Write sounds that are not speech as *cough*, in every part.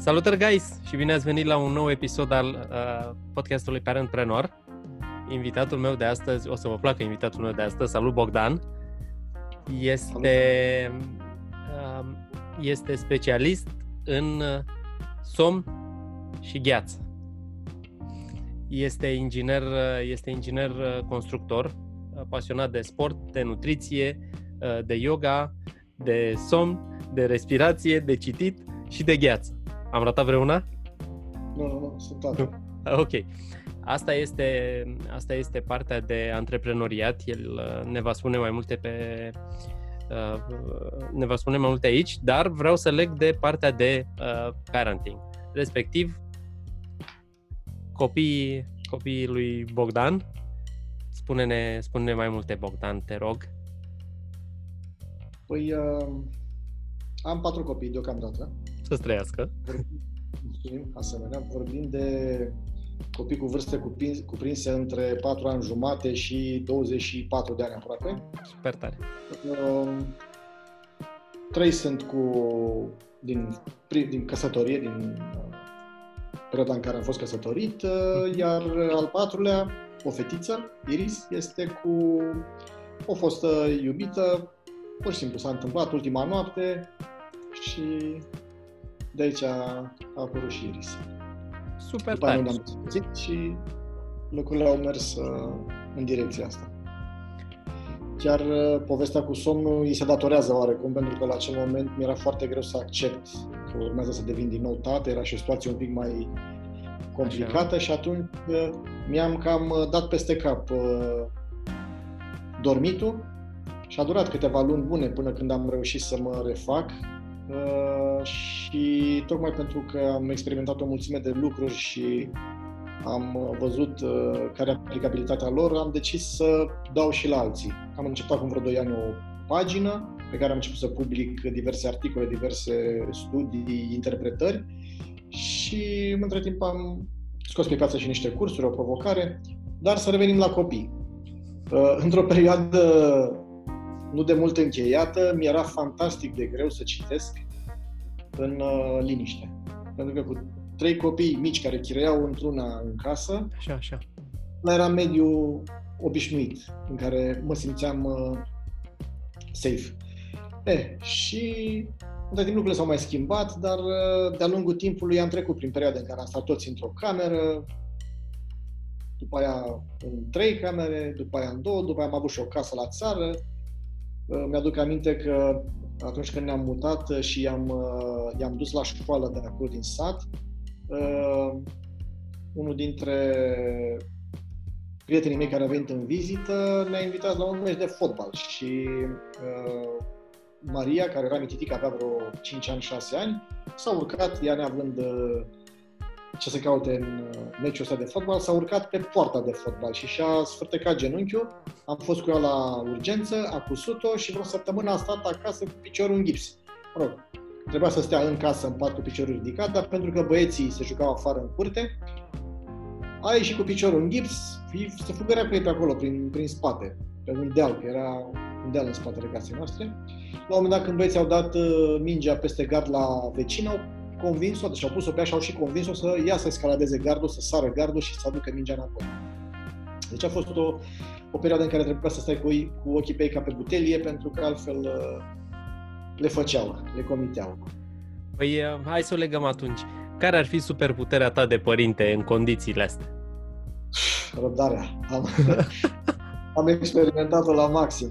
Salutări, guys! Și bine ați venit la un nou episod al uh, podcastului Parentpreneur. Invitatul meu de astăzi, o să vă placă invitatul meu de astăzi, salut Bogdan, este, uh, este specialist în somn și gheață. Este inginer, este inginer constructor, pasionat de sport, de nutriție, de yoga, de somn, de respirație, de citit și de gheață. Am ratat vreuna? Nu, nu, nu, sunt toate. Ok. Asta este, asta este partea de antreprenoriat. El uh, ne va spune mai multe pe uh, ne va spune mai multe aici, dar vreau să leg de partea de uh, parenting, respectiv copiii, copiii lui Bogdan. Spune-ne, spune-ne mai multe, Bogdan, te rog. Păi, uh, am patru copii deocamdată. Să-ți trăiască. Vorbim, asemenea, vorbim de copii cu vârste cuprinse între 4 ani jumate și 24 de ani aproape. Super tare. Uh, trei sunt cu din, din căsătorie, din uh, perioada în care am fost căsătorit, uh, iar al patrulea, o fetiță, Iris, este cu o fostă iubită, pur și simplu s-a întâmplat ultima noapte și de aici a, a apărut și Iris. Super După tare. am și lucrurile au mers uh, în direcția asta. Chiar uh, povestea cu somnul îi se datorează oarecum, pentru că la acel moment mi-era foarte greu să accept că urmează să devin din nou tată, era și o situație un pic mai complicată Așa. și atunci uh, mi-am cam uh, dat peste cap uh, dormitul și a durat câteva luni bune până când am reușit să mă refac Uh, și tocmai pentru că am experimentat o mulțime de lucruri și am văzut uh, care e aplicabilitatea lor, am decis să dau și la alții. Am început acum vreo 2 ani o pagină pe care am început să public diverse articole, diverse studii, interpretări și între timp am scos pe piață și niște cursuri, o provocare, dar să revenim la copii. Uh, într-o perioadă nu de mult încheiată, mi-era fantastic de greu să citesc în uh, liniște. Pentru că cu trei copii mici care chireau într-una în casă, așa, așa. era mediu obișnuit în care mă simțeam uh, safe. E, și între timp lucrurile s-au mai schimbat, dar uh, de-a lungul timpului am trecut prin perioade în care am stat toți într-o cameră, după aia în trei camere, după aia în două, după aia am avut și o casă la țară, Uh, mi-aduc aminte că atunci când ne-am mutat și i-am, uh, i-am dus la școală de acolo din sat, uh, unul dintre prietenii mei care a venit în vizită ne-a invitat la un meci de fotbal și uh, Maria, care era mititica, avea vreo 5 ani, 6 ani, s-a urcat, ea neavând uh, ce se caute în uh, meciul ăsta de fotbal, s-a urcat pe poarta de fotbal și și-a sfârtecat genunchiul. Am fost cu ea la urgență, a cusut-o și vreo săptămână a stat acasă cu piciorul în gips. Mă rog, trebuia să stea în casă în pat cu piciorul ridicat, dar pentru că băieții se jucau afară în curte, a ieșit cu piciorul în gips, se fugărea cu ei pe acolo, prin, prin spate, pe un deal, că era un deal în spatele casei noastre. La un moment dat, când băieții au dat uh, mingea peste gard la vecină, au convins-o, deci au pus-o pe ea și au și convins-o să ia să escaladeze gardul, să sară gardul și să aducă mingea înapoi. Deci a fost o, o perioadă în care trebuia să stai cu, cu ochii pe ei ca pe butelie, pentru că altfel uh, le făceau, le comiteau. Păi uh, hai să o legăm atunci. Care ar fi superputerea ta de părinte în condițiile astea? Răbdarea. Am, *laughs* am experimentat-o la maxim.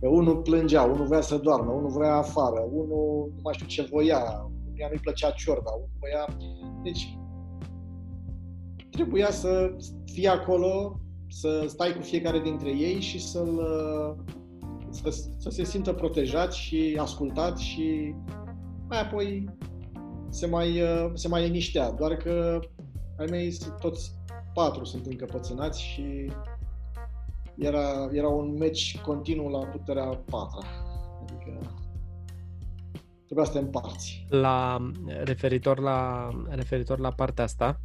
Că unul plângea, unul vrea să doarmă, unul vrea afară, unul nu mai știu ce voia, unuia nu-i plăcea ciorba, unuia... Deci, trebuia să fii acolo, să stai cu fiecare dintre ei și să-l, să, să se simtă protejat și ascultat și mai apoi se mai, se mai liniștea. Doar că ai mei toți patru sunt încăpățânați și era, era un meci continuu la puterea patra. Adică Trebuia să te împarți. La, referitor, la, referitor la partea asta,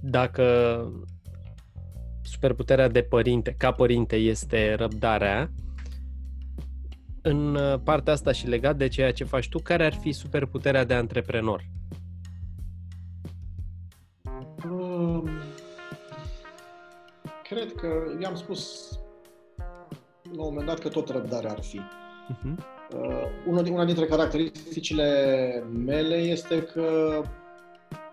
dacă superputerea de părinte, ca părinte, este răbdarea, În uh, partea asta și legat de ceea ce faci tu, care ar fi superputerea de antreprenor? Um, cred că i-am spus la un moment dat că tot răbdarea ar fi. Uh-huh. Uh, una dintre caracteristicile mele este că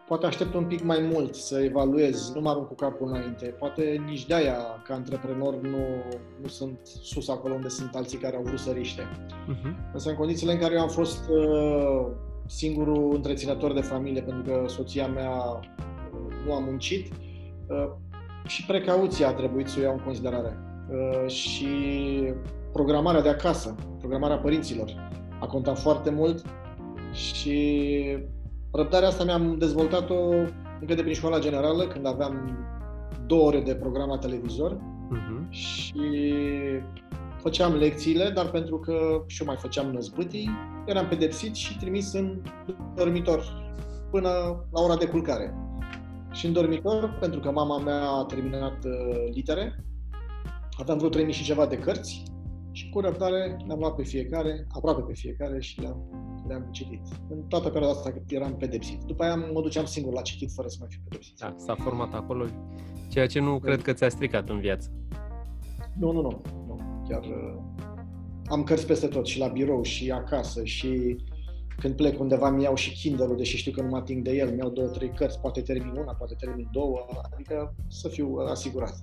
poate aștept un pic mai mult să evaluez, nu mă arunc cu capul înainte. Poate nici de-aia, ca antreprenor, nu, nu sunt sus acolo unde sunt alții care au vrut să riște. Uh-huh. Însă în condițiile în care eu am fost uh, singurul întreținător de familie, pentru că soția mea uh, nu a muncit, uh, și precauția a trebuit să o iau în considerare. Uh, și programarea de acasă, programarea părinților, a contat foarte mult și Răbdarea asta mi-am dezvoltat-o încă de prin școala generală, când aveam două ore de program la televizor uh-huh. și făceam lecțiile, dar pentru că și eu mai făceam năzbâtii, eram pedepsit și trimis în dormitor până la ora de culcare. Și în dormitor, pentru că mama mea a terminat uh, litere, aveam vreo 3000 și ceva de cărți și cu răbdare le-am luat pe fiecare, aproape pe fiecare și le-am le-am citit. În toată perioada asta cât eram pedepsit. După aia mă duceam singur la citit fără să mai fiu pedepsit. Da, s-a format acolo, ceea ce nu da. cred că ți-a stricat în viață. Nu, nu, nu. nu. Chiar uh, am cărți peste tot, și la birou, și acasă, și când plec undeva mi iau și Kindle-ul, deși știu că nu mă ating de el, mi-au două, trei cărți, poate termin una, poate termin două, adică să fiu asigurat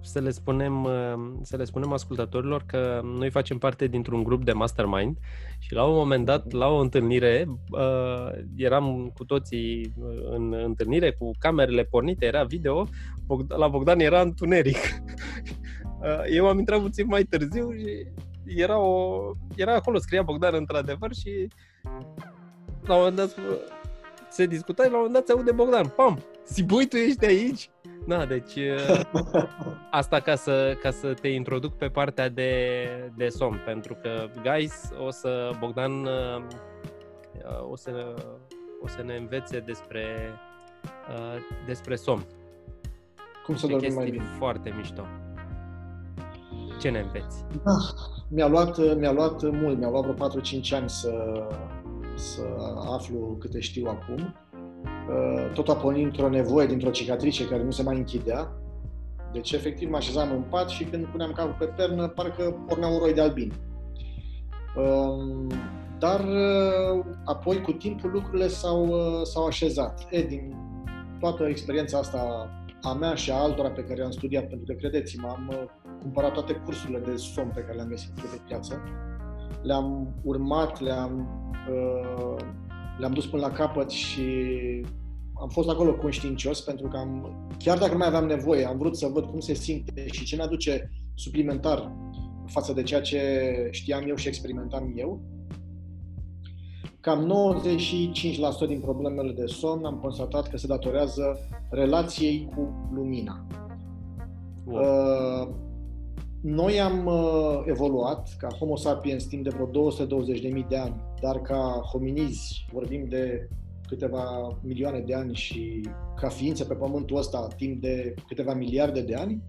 să le spunem, uh, să le spunem ascultătorilor că noi facem parte dintr-un grup de mastermind și la un moment dat, la o întâlnire, uh, eram cu toții în întâlnire cu camerele pornite, era video, la Bogdan era întuneric. *laughs* Uh, eu am intrat puțin mai târziu și era, o, era acolo, scria Bogdan într-adevăr și la un moment dat se discuta și la un moment dat se aude Bogdan, pam, Sibui, tu ești aici? Da, deci *laughs* asta ca să, ca să te introduc pe partea de, de somn, pentru că, guys, o să, Bogdan o să, o să ne învețe despre, despre somn. Cum să dormim mai bine. foarte mișto. Ce ne înveți? Da, mi-a luat, mi-a luat mult, mi-a luat vreo 4-5 ani să, să aflu câte știu acum Uh, tot a pornit într-o nevoie, dintr-o cicatrice care nu se mai închidea. Deci, efectiv, mă așezam în pat și când puneam capul pe pernă, parcă pornea un roi de albin. Um, dar uh, apoi, cu timpul, lucrurile s-au, uh, s-au așezat. E, din toată experiența asta a mea și a altora pe care am studiat, pentru că, credeți-mă, am cumpărat toate cursurile de somn pe care le-am găsit pe piață, le-am urmat, le-am uh, le-am dus până la capăt și am fost acolo conștiincios pentru că am, chiar dacă nu mai aveam nevoie, am vrut să văd cum se simte și ce ne aduce suplimentar față de ceea ce știam eu și experimentam eu. Cam 95% din problemele de somn am constatat că se datorează relației cu lumina. Wow. Uh, noi am uh, evoluat ca Homo sapiens timp de vreo 220.000 de ani, dar ca hominizi vorbim de câteva milioane de ani și ca ființe pe pământul ăsta timp de câteva miliarde de ani,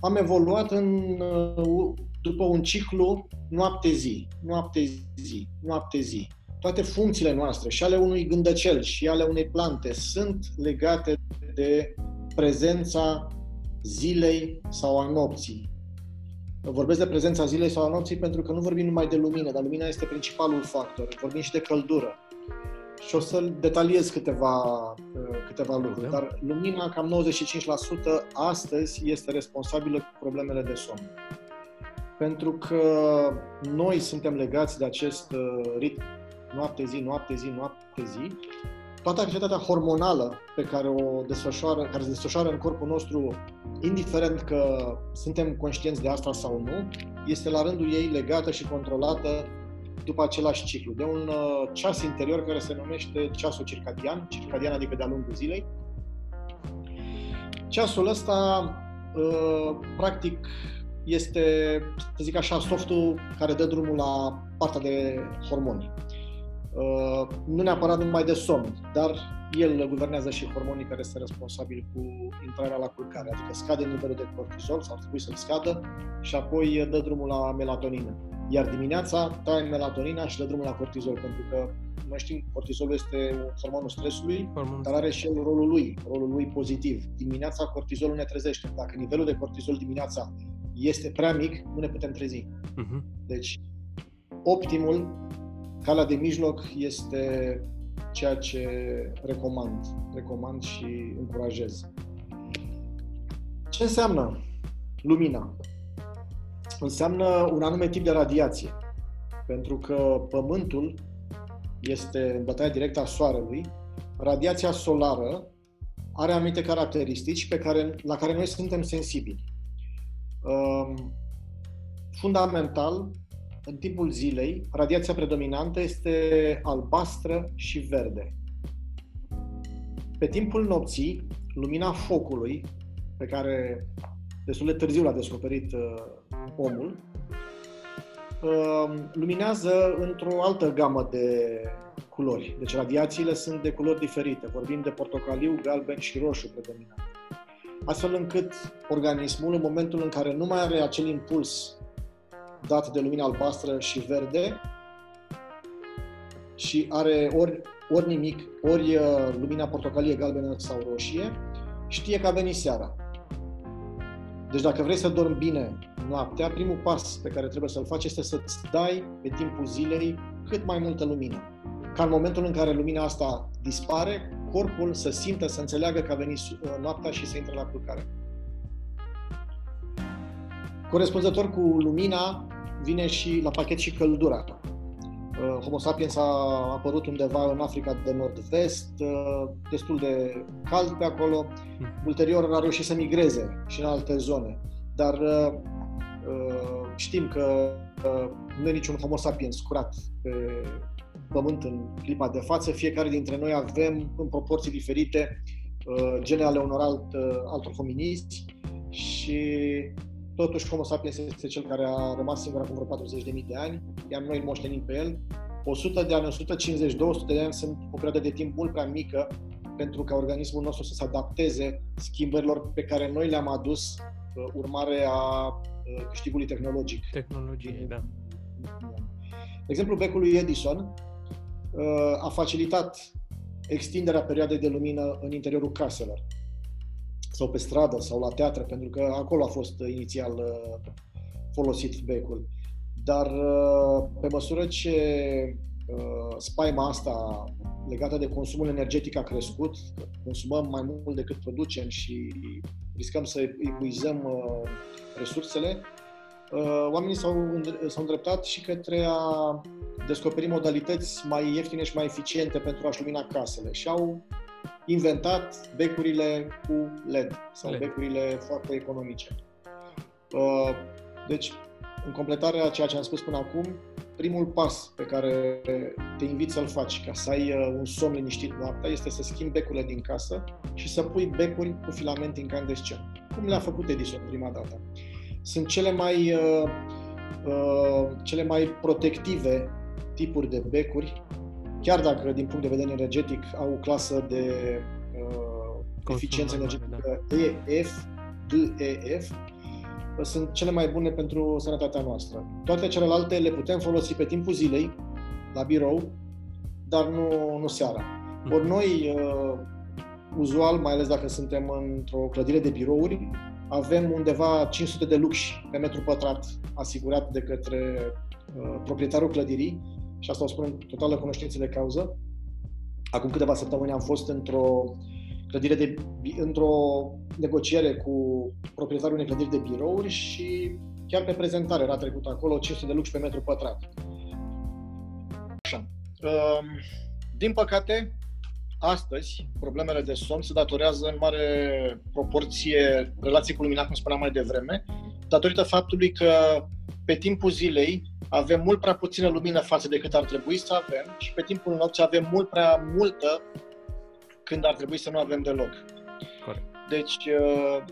am evoluat în, uh, după un ciclu noapte-zi, noapte-zi, noapte-zi. Toate funcțiile noastre, și ale unui gândăcel, și ale unei plante, sunt legate de prezența zilei sau a nopții, Vorbesc de prezența zilei sau a nopții pentru că nu vorbim numai de lumină, dar lumina este principalul factor. Vorbim și de căldură. Și o să detaliez câteva, câteva lucruri. Dar lumina, cam 95% astăzi, este responsabilă cu problemele de somn. Pentru că noi suntem legați de acest uh, ritm noapte-zi, noapte-zi, noapte-zi toată activitatea hormonală pe care o desfășoară, care se desfășoară în corpul nostru, indiferent că suntem conștienți de asta sau nu, este la rândul ei legată și controlată după același ciclu, de un uh, ceas interior care se numește ceasul circadian, circadian adică de-a lungul zilei. Ceasul ăsta, uh, practic, este, să zic așa, softul care dă drumul la partea de hormoni. Uh, nu neapărat numai de somn, dar el guvernează și hormonii care sunt responsabili cu intrarea la culcare, adică scade nivelul de cortizol sau ar trebui să-l scadă și apoi dă drumul la melatonină. Iar dimineața taie melatonina și dă drumul la cortizol, pentru că noi știm, cortizolul este hormonul stresului, Hormon. dar are și el rolul lui, rolul lui pozitiv. Dimineața cortizolul ne trezește. Dacă nivelul de cortizol dimineața este prea mic, nu ne putem trezi. Uh-huh. Deci, optimul, calea de mijloc este ceea ce recomand. Recomand și încurajez. Ce înseamnă lumina? Înseamnă un anume tip de radiație. Pentru că Pământul este în bătaia directă a Soarelui, radiația solară are anumite caracteristici pe care, la care noi suntem sensibili. Um, fundamental, în timpul zilei, radiația predominantă este albastră și verde. Pe timpul nopții, lumina focului, pe care destul de târziu l-a descoperit uh, omul, uh, luminează într-o altă gamă de culori. Deci radiațiile sunt de culori diferite. Vorbim de portocaliu, galben și roșu predominant. Astfel încât organismul, în momentul în care nu mai are acel impuls dat de lumina albastră și verde și are ori, ori nimic, ori uh, lumina portocalie, galbenă sau roșie, știe că a venit seara. Deci dacă vrei să dormi bine noaptea, primul pas pe care trebuie să-l faci este să-ți dai pe timpul zilei cât mai multă lumină. Ca în momentul în care lumina asta dispare, corpul să simtă, să înțeleagă că a venit uh, noaptea și să intre la culcare. Corespunzător cu lumina, vine și la pachet și căldura. Uh, Homo sapiens a apărut undeva în Africa de Nord-Vest, uh, destul de cald pe acolo. Hmm. Ulterior a reușit să migreze și în alte zone. Dar uh, știm că nu e niciun Homo sapiens curat pe pământ în clipa de față. Fiecare dintre noi avem în proporții diferite gene ale unor alt, altor hominizi și Totuși, Homo sapiens este cel care a rămas singur acum vreo 40.000 de ani, iar noi îl moștenim pe el. 100 de ani, 150, 200 de ani sunt o perioadă de timp mult prea mică pentru ca organismul nostru să se adapteze schimbărilor pe care noi le-am adus uh, urmare a uh, câștigului tehnologic. Tehnologie, da. De exemplu, becul lui Edison uh, a facilitat extinderea perioadei de lumină în interiorul caselor sau pe stradă sau la teatră, pentru că acolo a fost inițial uh, folosit becul. Dar uh, pe măsură ce uh, spaima asta legată de consumul energetic a crescut, consumăm mai mult decât producem și riscăm să epuizăm resursele, oamenii s-au, s-au îndreptat și către a descoperi modalități mai ieftine și mai eficiente pentru a-și lumina casele și au inventat becurile cu LED sau LED. becurile foarte economice. Uh, deci, în completarea a ceea ce am spus până acum, primul pas pe care te invit să-l faci ca să ai uh, un somn liniștit noaptea este să schimbi becurile din casă și să pui becuri cu filament incandescent, cum le-a făcut Edison prima dată. Sunt cele mai, uh, uh, cele mai protective tipuri de becuri chiar dacă din punct de vedere energetic au o clasă de uh, eficiență energetică da. EF, DEF, sunt cele mai bune pentru sănătatea noastră. Toate celelalte le putem folosi pe timpul zilei, la birou, dar nu, nu seara. Mm. Ori noi, uh, uzual, mai ales dacă suntem într-o clădire de birouri, avem undeva 500 de lux pe metru pătrat asigurat de către uh, proprietarul clădirii și asta o spun în totală cunoștință de cauză. Acum câteva săptămâni am fost într-o clădire de, într-o negociere cu proprietarul unei clădiri de birouri și chiar pe prezentare era trecut acolo 500 de lux pe metru pătrat. Așa. Um, din păcate, astăzi, problemele de somn se datorează în mare proporție relației cu lumina, cum spuneam mai devreme, datorită faptului că pe timpul zilei avem mult prea puțină lumină față de cât ar trebui să avem și pe timpul nopții avem mult prea multă când ar trebui să nu avem deloc. Corect. Deci, uh,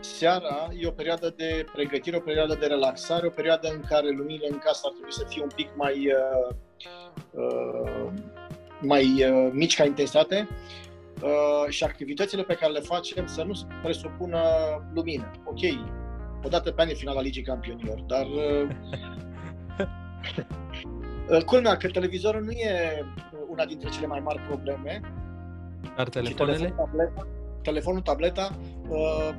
seara e o perioadă de pregătire, o perioadă de relaxare, o perioadă în care luminile în casă ar trebui să fie un pic mai, uh, uh, mai uh, mici ca intensitate uh, și activitățile pe care le facem să nu presupună lumină. Ok, o dată pe an e finala Ligii Campionilor, dar uh, culmea că televizorul nu e una dintre cele mai mari probleme. Dar telefoanele? Telefonul, tableta, telefonul, tableta uh,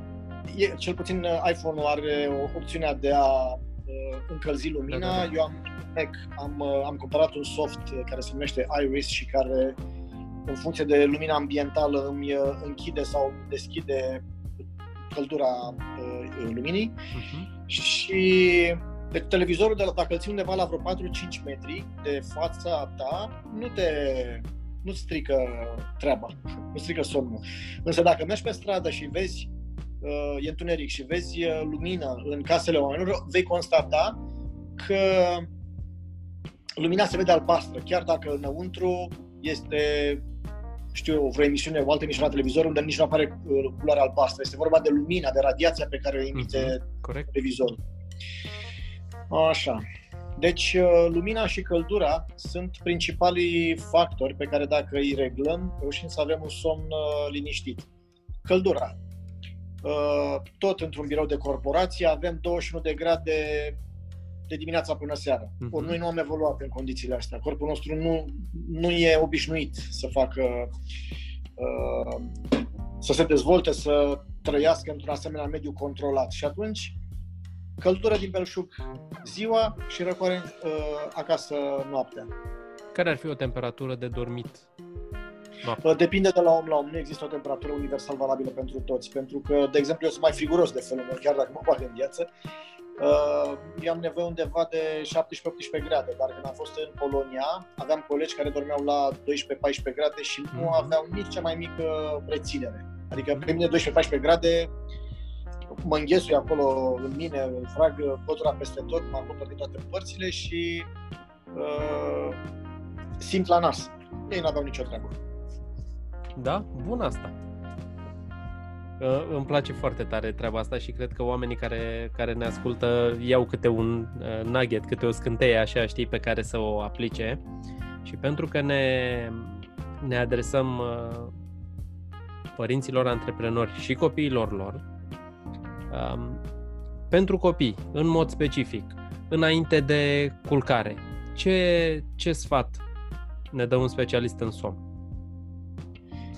e, cel puțin iPhone-ul are opțiunea de a uh, încălzi lumina. Da, da, da. Eu am Mac, am, uh, am cumpărat un soft care se numește Iris și care în funcție de lumina ambientală îmi uh, închide sau deschide căldura uh, luminii uh-huh. și de televizorul de la, dacă îl ții undeva la vreo 4-5 metri de fața ta, nu te nu strică treaba, nu strică somnul. Însă dacă mergi pe stradă și vezi uh, e întuneric și vezi uh, lumină în casele oamenilor, vei constata că lumina se vede albastră, chiar dacă înăuntru este știu eu, vreo emisiune, o altă emisiune la televizor unde nici nu apare uh, culoarea albastră. Este vorba de lumina, de radiația pe care o emite uh-huh. televizorul. Așa. Deci, uh, lumina și căldura sunt principalii factori pe care dacă îi reglăm, reușim să avem un somn uh, liniștit. Căldura. Tot într-un birou de corporație avem 21 de grade de dimineața până seara. Uh-huh. Ori noi nu am evoluat în condițiile astea. Corpul nostru nu, nu e obișnuit să facă, uh, să se dezvolte, să trăiască într-un asemenea mediu controlat. Și atunci, căldură din belșug ziua și răcoare uh, acasă noaptea. Care ar fi o temperatură de dormit Noapte. Depinde de la om la om. Nu există o temperatură universal valabilă pentru toți. Pentru că, de exemplu, eu sunt mai friguros de felul meu, chiar dacă mă bag în viață. Uh, eu am nevoie undeva de 17-18 grade, dar când am fost în Polonia, aveam colegi care dormeau la 12-14 grade și nu mhm. aveau nici cea mai mică reținere. Adică pe mine 12-14 grade mă înghesui acolo în mine, îl frag pătura peste tot, mă acopăr din toate părțile și uh, simt la nas. Ei nu aveau nicio treabă. Da? Bun asta. Uh, îmi place foarte tare treaba asta și cred că oamenii care, care ne ascultă iau câte un uh, nugget, câte o scânteie așa, știi, pe care să o aplice. Și pentru că ne, ne adresăm uh, părinților antreprenori și copiilor lor, um, pentru copii, în mod specific, înainte de culcare, ce, ce sfat ne dă un specialist în somn?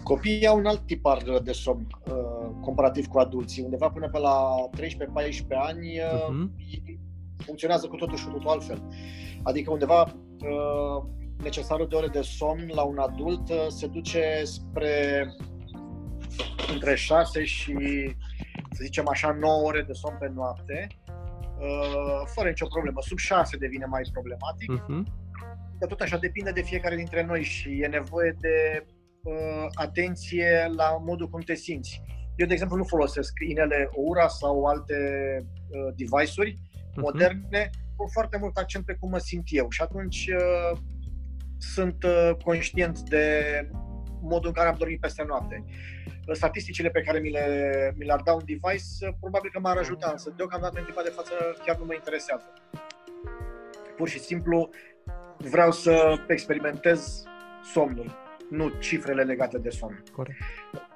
Copiii au un alt tipar de somn uh, comparativ cu adulții. Undeva până pe la 13-14 ani uh-huh. funcționează cu totul și cu totul altfel. Adică undeva uh, necesarul de ore de somn la un adult uh, se duce spre între 6 și, să zicem așa, 9 ore de somn pe noapte, uh, fără nicio problemă. Sub 6 devine mai problematic. Uh-huh. Dar tot așa depinde de fiecare dintre noi și e nevoie de uh, atenție la modul cum te simți. Eu, de exemplu, nu folosesc inele Oura sau alte uh, device-uri uh-huh. moderne, cu foarte mult accent pe cum mă simt eu și atunci uh, sunt uh, conștient de modul în care am dormit peste noapte. Uh, statisticile pe care mi, le, mi le-ar da un device uh, probabil că m-ar ajuta, însă deocamdată în clipa de față chiar nu mă interesează. Pur și simplu vreau să experimentez somnul nu cifrele legate de somn. Corect.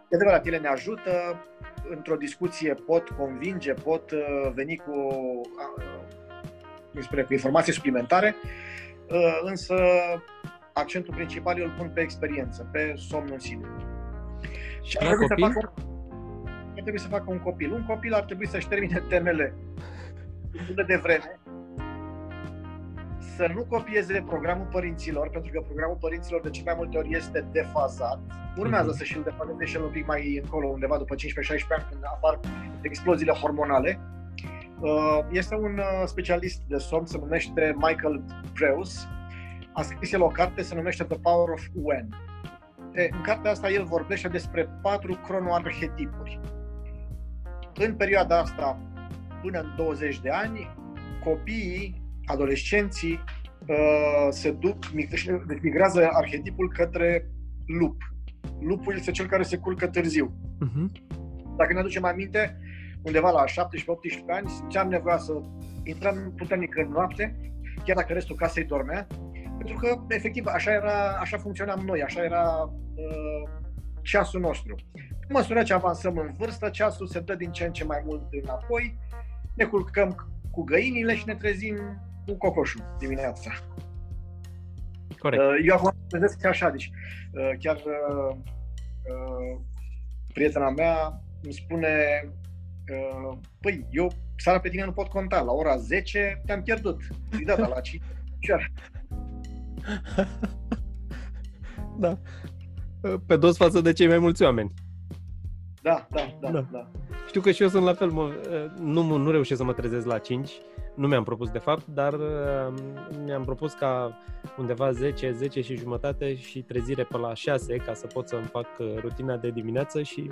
De adevărat, ele ne ajută, într-o discuție pot convinge, pot uh, veni cu, uh, spune, cu informații suplimentare, uh, însă accentul principal eu îl pun pe experiență, pe somnul în sine. Și ar trebui, să facă, ar trebui să facă un copil. Un copil ar trebui să-și termine *laughs* temele de vreme să nu copieze programul părinților, pentru că programul părinților de cele mai multe ori este defazat. Urmează mm-hmm. să și-l defazeze și el un pic mai încolo, undeva după 15-16 ani, când apar exploziile hormonale. Uh, este un uh, specialist de somn, se numește Michael Breus. A scris el o carte, se numește The Power of When. E, în cartea asta el vorbește despre patru cronoarhetipuri. În perioada asta, până în 20 de ani, copiii adolescenții uh, se duc, deci migrează arhetipul către lup. Lupul este cel care se culcă târziu. Uh-huh. Dacă ne aducem aminte, undeva la 17-18 ani, simțeam nevoia să intrăm puternic în noapte, chiar dacă restul casei dormea, pentru că, efectiv, așa, era, așa funcționam noi, așa era uh, ceasul nostru. În măsură ce avansăm în vârstă, ceasul se dă din ce în ce mai mult înapoi, ne culcăm cu găinile și ne trezim cu cocoșul dimineața. Corect. Uh, eu acum trezesc așa, deci uh, chiar uh, uh, prietena mea îmi spune uh, păi, eu seara pe tine nu pot conta, la ora 10 te-am pierdut. Zic, da, la 5 *laughs* da. Pe dos față de cei mai mulți oameni. Da, da, da, da. da. Știu că și eu sunt la fel, mă, nu, nu reușesc să mă trezesc la 5, nu mi-am propus de fapt, dar uh, mi-am propus ca undeva 10, 10 și jumătate și trezire pe la 6 ca să pot să-mi fac uh, rutina de dimineață și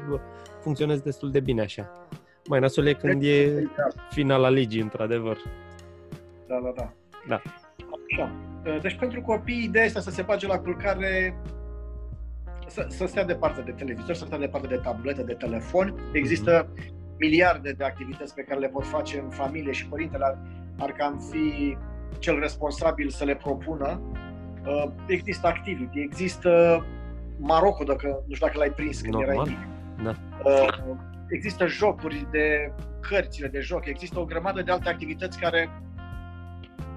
funcționez destul de bine așa. Mai nasul e când e finala ligii, într-adevăr. Da, da, da. Da. Așa. Uh, deci pentru copii, ideea este să se bage la culcare să, să stea departe de televizor, să stea departe de tabletă, de telefon. Există mm-hmm. miliarde de activități pe care le pot face în familie și părintele ar, ar cam fi cel responsabil să le propună. Uh, există Activity, există Marocco, dacă, nu știu dacă l-ai prins când Normal. erai mic. Da. Uh, există jocuri de cărțile de joc, există o grămadă de alte activități care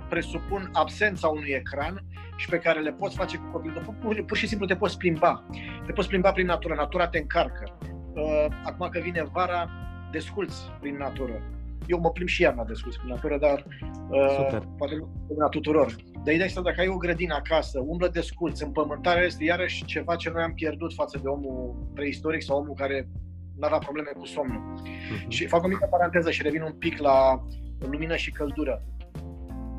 presupun absența unui ecran și pe care le poți face cu copilul. Pur, pur și simplu te poți plimba. Te poți plimba prin natură. Natura te încarcă. Uh, acum că vine vara, desculți prin natură. Eu mă plimb și iarna desculți prin natură, dar uh, Super. poate nu tuturor. Dar ideea este dacă ai o grădină acasă, umblă desculți, împământarea este iarăși ceva ce noi am pierdut față de omul preistoric sau omul care nu avea probleme cu somnul. Uh-huh. Și fac o mică paranteză și revin un pic la lumină și căldură.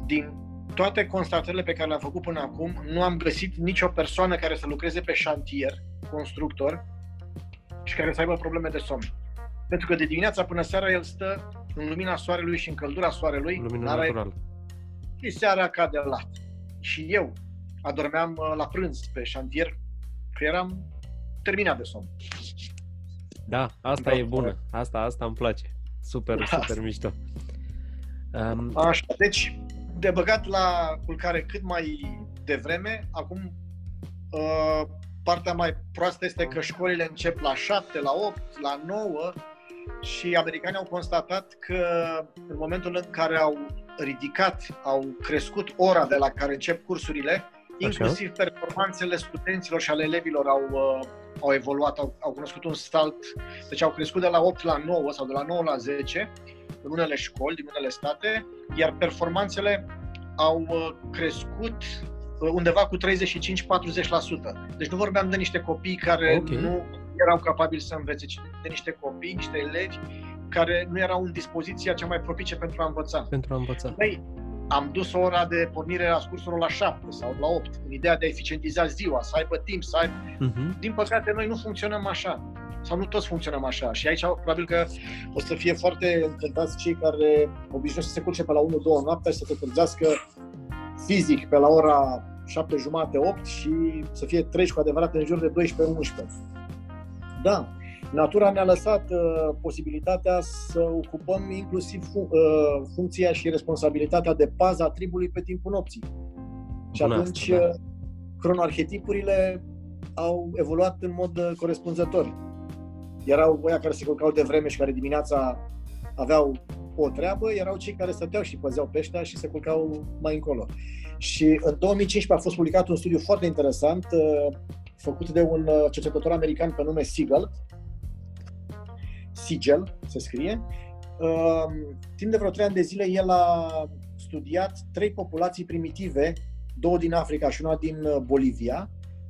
Din toate constatările pe care le-am făcut până acum, nu am găsit nicio persoană care să lucreze pe șantier, constructor, și care să aibă probleme de somn. Pentru că de dimineața până seara el stă în lumina soarelui și în căldura soarelui. Lumina naturală. Și seara cade lat. Și eu adormeam uh, la prânz pe șantier, că eram terminat de somn. Da, asta da, e bună. Asta, asta îmi place. Super, da. super mișto. Um... Așa, deci de băgat la culcare cât mai devreme. Acum, uh, partea mai proastă este că școlile încep la 7, la 8, la 9 și americanii au constatat că în momentul în care au ridicat, au crescut ora de la care încep cursurile, inclusiv performanțele studenților și ale elevilor au, uh, au evoluat, au, au cunoscut un salt, deci au crescut de la 8 la 9 sau de la 9 la 10 în unele școli din unele state, iar performanțele au uh, crescut uh, undeva cu 35-40%. Deci nu vorbeam de niște copii care okay. nu erau capabili să învețe, ci de niște copii, niște elevi care nu erau în dispoziția cea mai propice pentru a învăța. Pentru a învăța. Noi am dus ora de pornire a cursurilor la 7 sau la 8, în ideea de a eficientiza ziua, să aibă timp, să aibă... Uh-huh. Din păcate, noi nu funcționăm așa sau nu toți funcționăm așa. Și aici probabil că o să fie foarte încântați cei care obișnuiesc să se culce pe la 1-2 noaptea și să se trezească fizic pe la ora 7 jumate, 8 și să fie treci cu adevărat în jur de 12-11. Da, natura ne-a lăsat uh, posibilitatea să ocupăm inclusiv fu- uh, funcția și responsabilitatea de paza tribului pe timpul nopții. Și Bună atunci asta, da. Uh, cronoarhetipurile au evoluat în mod uh, corespunzător erau oia care se culcau de vreme și care dimineața aveau o treabă, erau cei care stăteau și păzeau peștea și se culcau mai încolo. Și în 2015 a fost publicat un studiu foarte interesant uh, făcut de un uh, cercetător american pe nume Siegel, Siegel se scrie. Uh, timp de vreo trei ani de zile el a studiat trei populații primitive, două din Africa și una din Bolivia,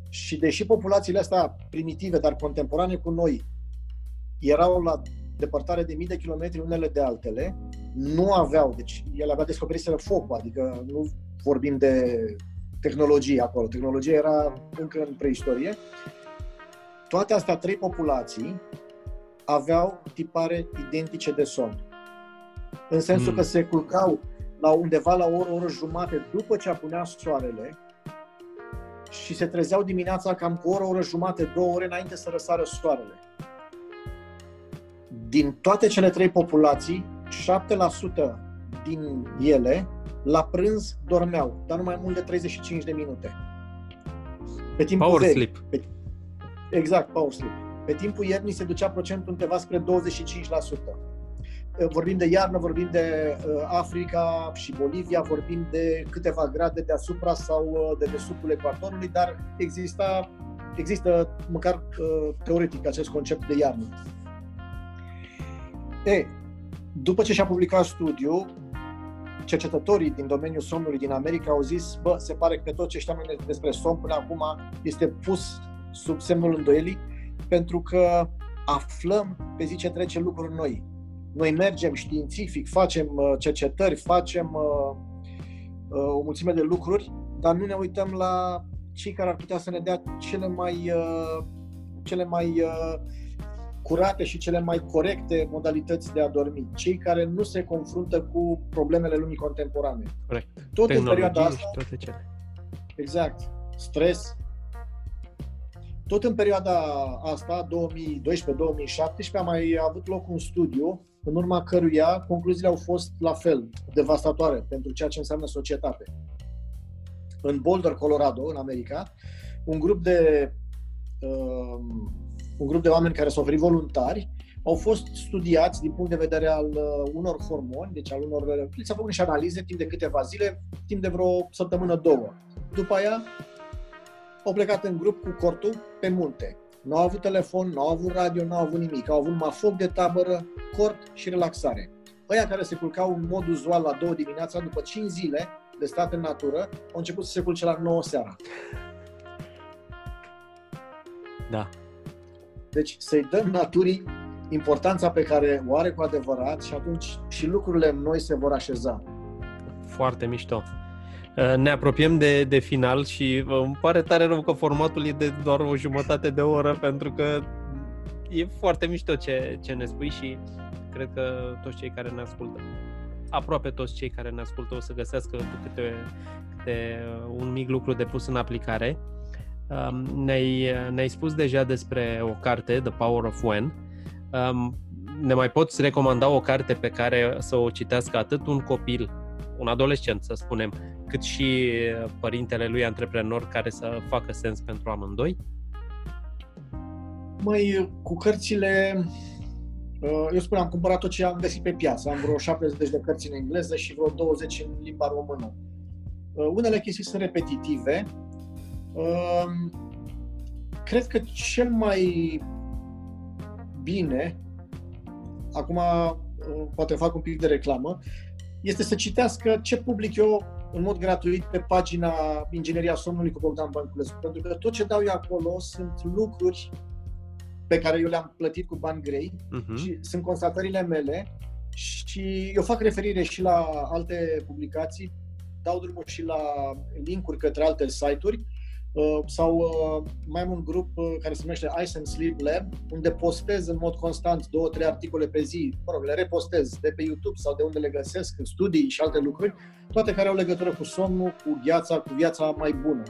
și deși populațiile astea primitive, dar contemporane cu noi, erau la depărtare de mii de kilometri unele de altele, nu aveau, deci ele avea descoperiseră focul, adică nu vorbim de tehnologie acolo, tehnologia era încă în preistorie. Toate astea trei populații aveau tipare identice de somn. În sensul mm. că se culcau la undeva la o oră, o oră jumate după ce apunea soarele și se trezeau dimineața cam cu o oră, o oră jumate, două ore înainte să răsară soarele din toate cele trei populații, 7% din ele la prânz dormeau, dar nu mai mult de 35 de minute. Pe timpul Power verii. sleep. Pe, Exact, power sleep. Pe timpul iernii se ducea procentul undeva spre 25%. Vorbim de iarnă, vorbim de Africa și Bolivia, vorbim de câteva grade deasupra sau de desubtul ecuatorului, dar exista, există măcar teoretic acest concept de iarnă. E, după ce și-a publicat studiul, cercetătorii din domeniul somnului din America au zis, bă, se pare că tot ce știam despre somn până acum este pus sub semnul îndoielii, pentru că aflăm pe zi ce trece lucruri noi. Noi mergem științific, facem uh, cercetări, facem uh, uh, o mulțime de lucruri, dar nu ne uităm la cei care ar putea să ne dea cele mai, uh, cele mai uh, curate și cele mai corecte modalități de a dormi, cei care nu se confruntă cu problemele lumii contemporane. Corect. Tot în perioada asta, și toate cele. Exact. Stres. Tot în perioada asta, 2012-2017, a mai avut loc un studiu în urma căruia concluziile au fost la fel devastatoare pentru ceea ce înseamnă societate. În Boulder, Colorado, în America, un grup de uh, un grup de oameni care s-au oferit voluntari, au fost studiați din punct de vedere al uh, unor hormoni, deci al unor... Uh, s-au făcut niște analize timp de câteva zile, timp de vreo săptămână, două. După aia au plecat în grup cu cortul pe munte. Nu au avut telefon, nu au avut radio, nu au avut nimic. Au avut numai foc de tabără, cort și relaxare. Ăia care se culcau în mod uzual la două dimineața, după 5 zile de stat în natură, au început să se culce la 9 seara. Da. Deci să-i dăm naturii importanța pe care o are cu adevărat și atunci și lucrurile noi se vor așeza. Foarte mișto. Uh, ne apropiem de, de final și uh, îmi pare tare rău că formatul e de doar o jumătate de oră pentru că e foarte mișto ce, ce ne spui și cred că toți cei care ne ascultă, aproape toți cei care ne ascultă o să găsească câte, câte uh, un mic lucru de pus în aplicare. Um, ne-ai, ne-ai spus deja despre o carte, The Power of When. Um, ne mai poți recomanda o carte pe care să o citească atât un copil, un adolescent, să spunem, cât și părintele lui antreprenor care să facă sens pentru amândoi? Mai cu cărțile, uh, eu spun, am cumpărat tot ce am găsit pe piață. Am vreo 70 de cărți în engleză și vreo 20 în limba română. Uh, unele chestii sunt repetitive, Cred că cel mai bine, acum uh, poate fac un pic de reclamă, este să citească ce public eu în mod gratuit pe pagina Ingineria Somnului cu Bogdan Bănculescu. Pentru că tot ce dau eu acolo sunt lucruri pe care eu le-am plătit cu bani grei uh-huh. și sunt constatările mele și eu fac referire și la alte publicații, dau drumul și la linkuri către alte site-uri Uh, sau uh, mai am un grup uh, care se numește Ice and Sleep Lab, unde postez în mod constant două, trei articole pe zi, mă rog, le repostez de pe YouTube sau de unde le găsesc, în studii și alte lucruri, toate care au legătură cu somnul, cu viața, cu viața mai bună.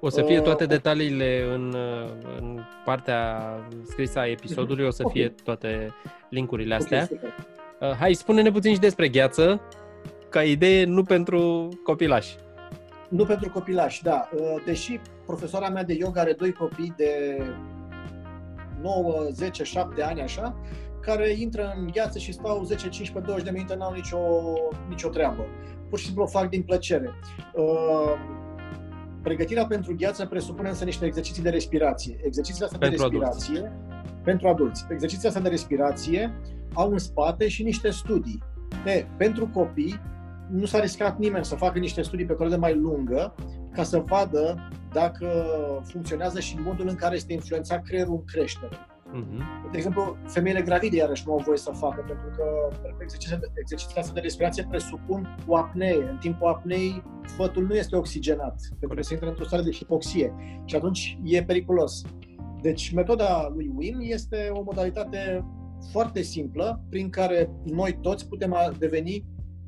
O să fie toate detaliile în, în partea scrisă a episodului, o să okay. fie toate linkurile astea. Okay, Hai, spune-ne puțin și despre gheață, ca idee, nu pentru copilași. Nu pentru copilași, da. Uh, deși profesoara mea de yoga are doi copii de 9, 10, 7 ani, așa, care intră în gheață și stau 10, 15, 20 de minute, n-au nicio, nicio treabă. Pur și simplu o fac din plăcere. Uh, pregătirea pentru gheață presupune însă niște exerciții de respirație. Exercițiile astea pentru de respirație adulți. pentru adulți. Exercițiile astea de respirație au în spate și niște studii. De, pentru copii, nu s-a riscat nimeni să facă niște studii pe perioadă mai lungă ca să vadă dacă funcționează și modul în care este influențat creierul în creștere. Uh-huh. De exemplu, femeile gravide iarăși nu au voie să facă, pentru că exercițiile astea de respirație presupun o apnee. În timpul apneei, fătul nu este oxigenat, pentru că se intră într-o stare de hipoxie și atunci e periculos. Deci, metoda lui Wim este o modalitate foarte simplă prin care noi toți putem deveni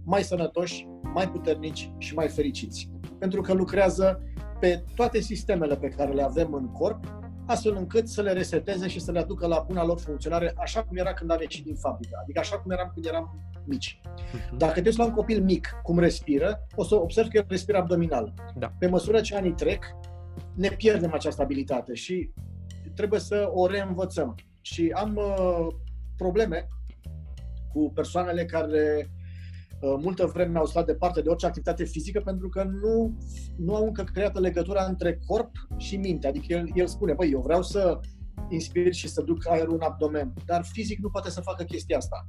mai sănătoși, mai puternici și mai fericiți. Pentru că lucrează pe toate sistemele pe care le avem în corp, astfel încât să le reseteze și să le aducă la buna lor funcționare așa cum era când am ieșit din fabrică, adică așa cum eram când eram mici. Mhm. Dacă te la un copil mic cum respiră, o să observi că el respiră abdominal. Da. Pe măsură ce anii trec, ne pierdem această abilitate și trebuie să o reînvățăm. Și am uh, probleme cu persoanele care uh, multă vreme au stat departe de orice activitate fizică pentru că nu, nu au încă creat legătura între corp și minte. Adică el, el spune, băi, eu vreau să inspir și să duc aerul în abdomen, dar fizic nu poate să facă chestia asta.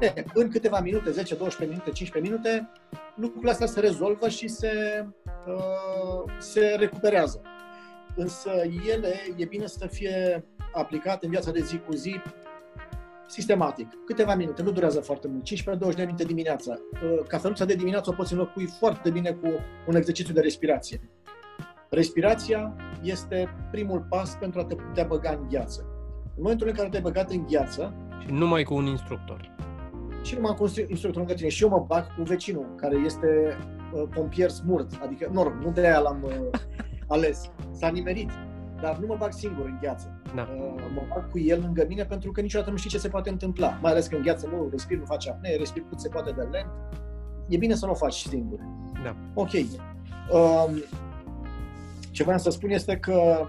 E, în câteva minute, 10, 12 minute, 15 minute, lucrurile astea se rezolvă și se, uh, se recuperează. Însă ele e bine să fie aplicate în viața de zi cu zi sistematic. Câteva minute, nu durează foarte mult, 15-20 de minute dimineața. Uh, cafeluța de dimineață o poți înlocui foarte bine cu un exercițiu de respirație. Respirația este primul pas pentru a te putea băga în gheață. În momentul în care te-ai băgat în gheață... Și numai cu un instructor. Și numai cu un instructor lângă tine. Și eu mă bag cu vecinul, care este uh, pompier smurt. Adică, nu, nu de aia l-am uh, *laughs* ales. S-a nimerit. Dar nu mă bag singur în gheață. Da. Uh, mă bag cu el lângă mine pentru că niciodată nu știi ce se poate întâmpla. Mai ales că în gheață nu respiri, nu faci apnee, respiri cât se poate de lent. E bine să nu o faci singur. Da. Ok. Um, ce vreau să spun este că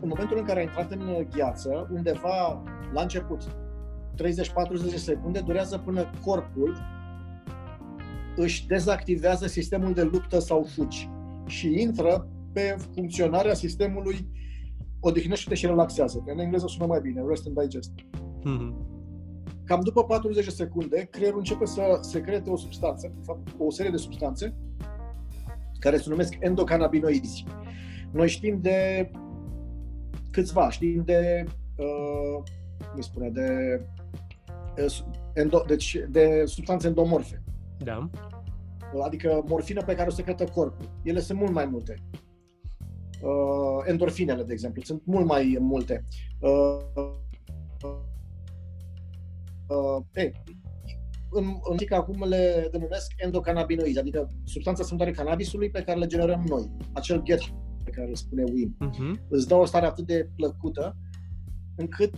în momentul în care ai intrat în gheață, undeva la început, 30-40 de secunde, durează până corpul își dezactivează sistemul de luptă sau fugi și intră pe funcționarea sistemului odihnește și relaxează. În engleză sună mai bine, rest and digest. Mm-hmm. Cam după 40 de secunde, creierul începe să secrete o substanță, o serie de substanțe, care se numesc endocannabinoizi. Noi știm de câțiva, știm de, uh, cum spune, de, uh, endo, deci de substanțe endomorfe. Da. Adică morfină pe care o secretă corpul. Ele sunt mult mai multe. Uh, endorfinele, de exemplu, sunt mult mai multe. Uh, uh, hey, în, în zic acum le denumesc endocannabinoizi, adică substanța sănătoare cannabisului pe care le generăm noi. Acel get pe care îl spune Wim. Uh-huh. Îți dă o stare atât de plăcută încât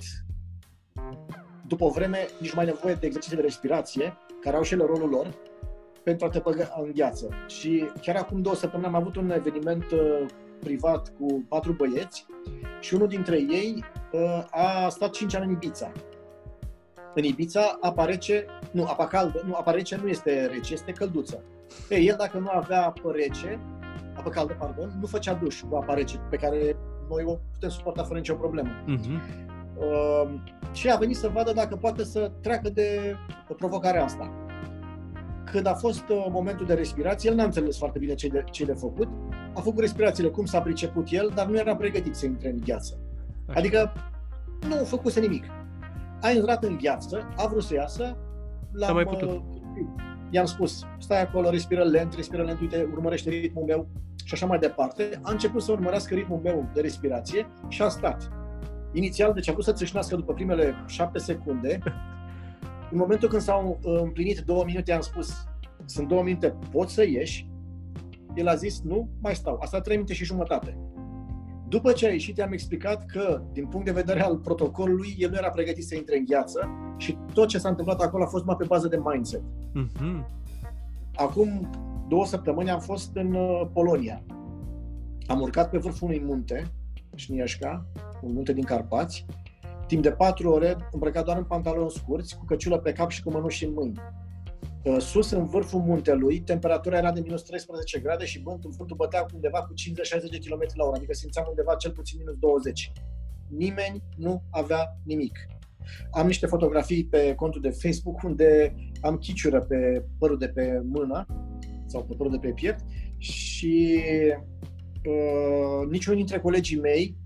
după o vreme nici mai nevoie de exerciții de respirație, care au și ele rolul lor, pentru a te băga în gheață. Și chiar acum două săptămâni am avut un eveniment uh, privat cu patru băieți și unul dintre ei uh, a stat 5 ani în Ibița. În Ibița apa rece, nu, apa caldă, nu, apa rece nu este rece, este călduță. Ei, el dacă nu avea apă rece, apă caldă, pardon, nu făcea duș cu apa rece, pe care noi o putem suporta fără nicio problemă. Uh-huh. Uh, și a venit să vadă dacă poate să treacă de, de provocarea asta. Când a fost uh, momentul de respirație, el n-a înțeles foarte bine ce de, ce de făcut. A făcut respirațiile cum s-a priceput el, dar nu era pregătit să intre în gheață. Așa. Adică nu a făcut nimic. A intrat în gheață, a vrut să iasă, l-am, mai putut. Uh, i-am spus, stai acolo, respiră lent, respiră lent, uite, urmărește ritmul meu, și așa mai departe, a început să urmărească ritmul meu de respirație și a stat. Inițial, deci a vrut să țâșnească după primele șapte secunde. *laughs* În momentul când s-au uh, împlinit două minute, am spus, sunt două minute, poți să ieși? El a zis, nu, mai stau. Asta trei minute și jumătate. După ce a ieșit, i-am explicat că, din punct de vedere al protocolului, el nu era pregătit să intre în gheață și tot ce s-a întâmplat acolo a fost mai pe bază de mindset. Uh-huh. Acum două săptămâni am fost în uh, Polonia. Am urcat pe vârful unui munte, Șnieșca, un munte din Carpați, timp de patru ore, îmbrăcat doar în pantaloni scurți, cu căciulă pe cap și cu mănuși în mâini. Uh, sus, în vârful muntelui, temperatura era de minus 13 grade și vântul, vântul bătea undeva cu 50-60 de km la oră, adică simțeam undeva cel puțin minus 20. Nimeni nu avea nimic. Am niște fotografii pe contul de Facebook unde am chiciură pe părul de pe mână sau pe părul de pe piept și uh, niciunul dintre colegii mei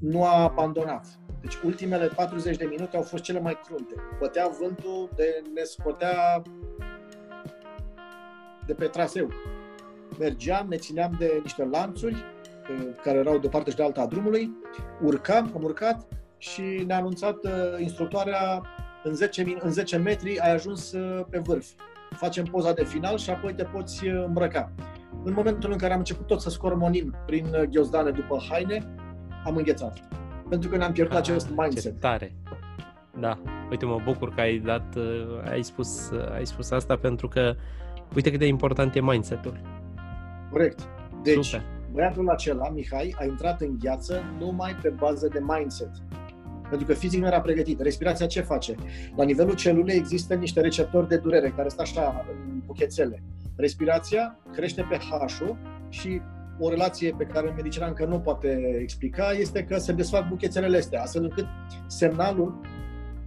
nu a abandonat. Deci ultimele 40 de minute au fost cele mai crunte. Bătea vântul de ne scotea de pe traseu. Mergeam, ne țineam de niște lanțuri uh, care erau de parte și de alta a drumului, urcam, am urcat și ne-a anunțat uh, instructoarea în 10, în 10 metri ai ajuns uh, pe vârf facem poza de final și apoi te poți uh, îmbrăca. În momentul în care am început tot să scormonim prin uh, ghiozdane după haine, am înghețat. Pentru că ne-am pierdut ah, acest mindset. Ce tare! Da, uite, mă bucur că ai dat, uh, ai spus, ai spus asta pentru că uite cât de important e mindset-ul. Corect. Deci, Super. băiatul acela, Mihai, a intrat în gheață numai pe bază de mindset. Pentru că fizic nu era pregătit. Respirația ce face? La nivelul celulei există niște receptori de durere care stau așa în buchețele. Respirația crește pe H-ul și o relație pe care medicina încă nu poate explica este că se desfac buchețelele astea, astfel încât semnalul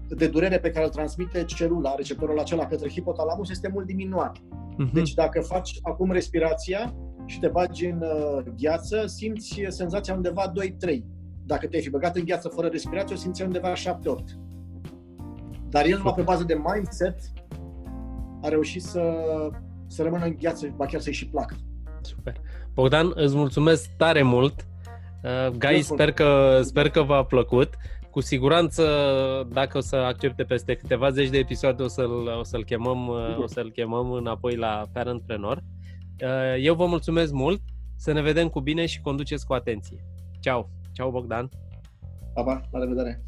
de durere pe care îl transmite celula, receptorul acela către hipotalamus este mult diminuat. Uh-huh. Deci dacă faci acum respirația și te bagi în uh, gheață, simți senzația undeva 2-3. Dacă te-ai fi băgat în gheață fără respirație, o simți undeva 7-8. Dar el, numai pe bază de mindset, a reușit să, să rămână în gheață, ba chiar să-i și placă. Super. Bogdan, îți mulțumesc tare mult. Uh, Gai, sper că, sper că v-a plăcut. Cu siguranță, dacă o să accepte peste câteva zeci de episoade, o să-l, o să-l, chemăm, uh, o să-l chemăm înapoi la Parentpreneur. Uh, eu vă mulțumesc mult, să ne vedem cu bine și conduceți cu atenție. Ceau! Ceau, Bogdan! Pa, pa! La revedere!